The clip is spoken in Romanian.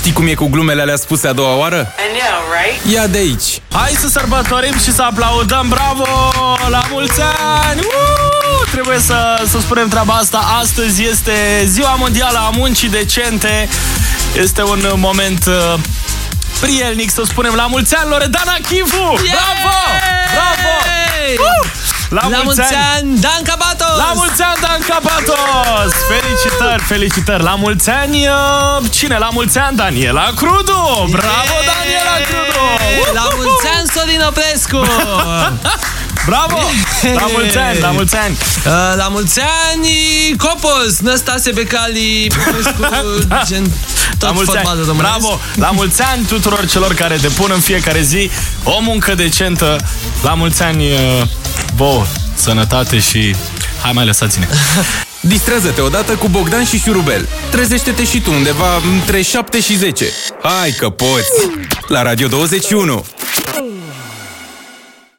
Știi cum e cu glumele alea spuse a doua oară? I know, right? Ia de aici! Hai să sărbătorim și să aplaudăm, bravo! La mulți ani! Uuu! Trebuie să, să spunem treaba asta. Astăzi este Ziua Mondială a Muncii Decente. Este un moment uh, prielnic să spunem la mulți ani, Loredana Chivu! Bravo! Bravo! Uh! La, La mulți ani, Dan Cabatos! La mulți ani, Dan Capatos! Felicitări, felicitări! La mulți ani, uh, cine? La mulți ani, Daniela Crudu! Bravo, Daniela Crudu! La mulți ani, Sorin Oprescu! Bravo! La mulți ani, la mulți ani! Uh, La mulți ani, Copos, Năstase Becali, Popescu, gen tot La mulți ani. fotbalul românesc. Bravo! La mulți ani tuturor celor care depun în fiecare zi o muncă decentă. La mulți ani uh, vouă, sănătate și... Hai mai lăsați-ne! Distrează-te odată cu Bogdan și Șurubel. Trezește-te și tu undeva între 7 și 10. Hai că poți! La Radio 21!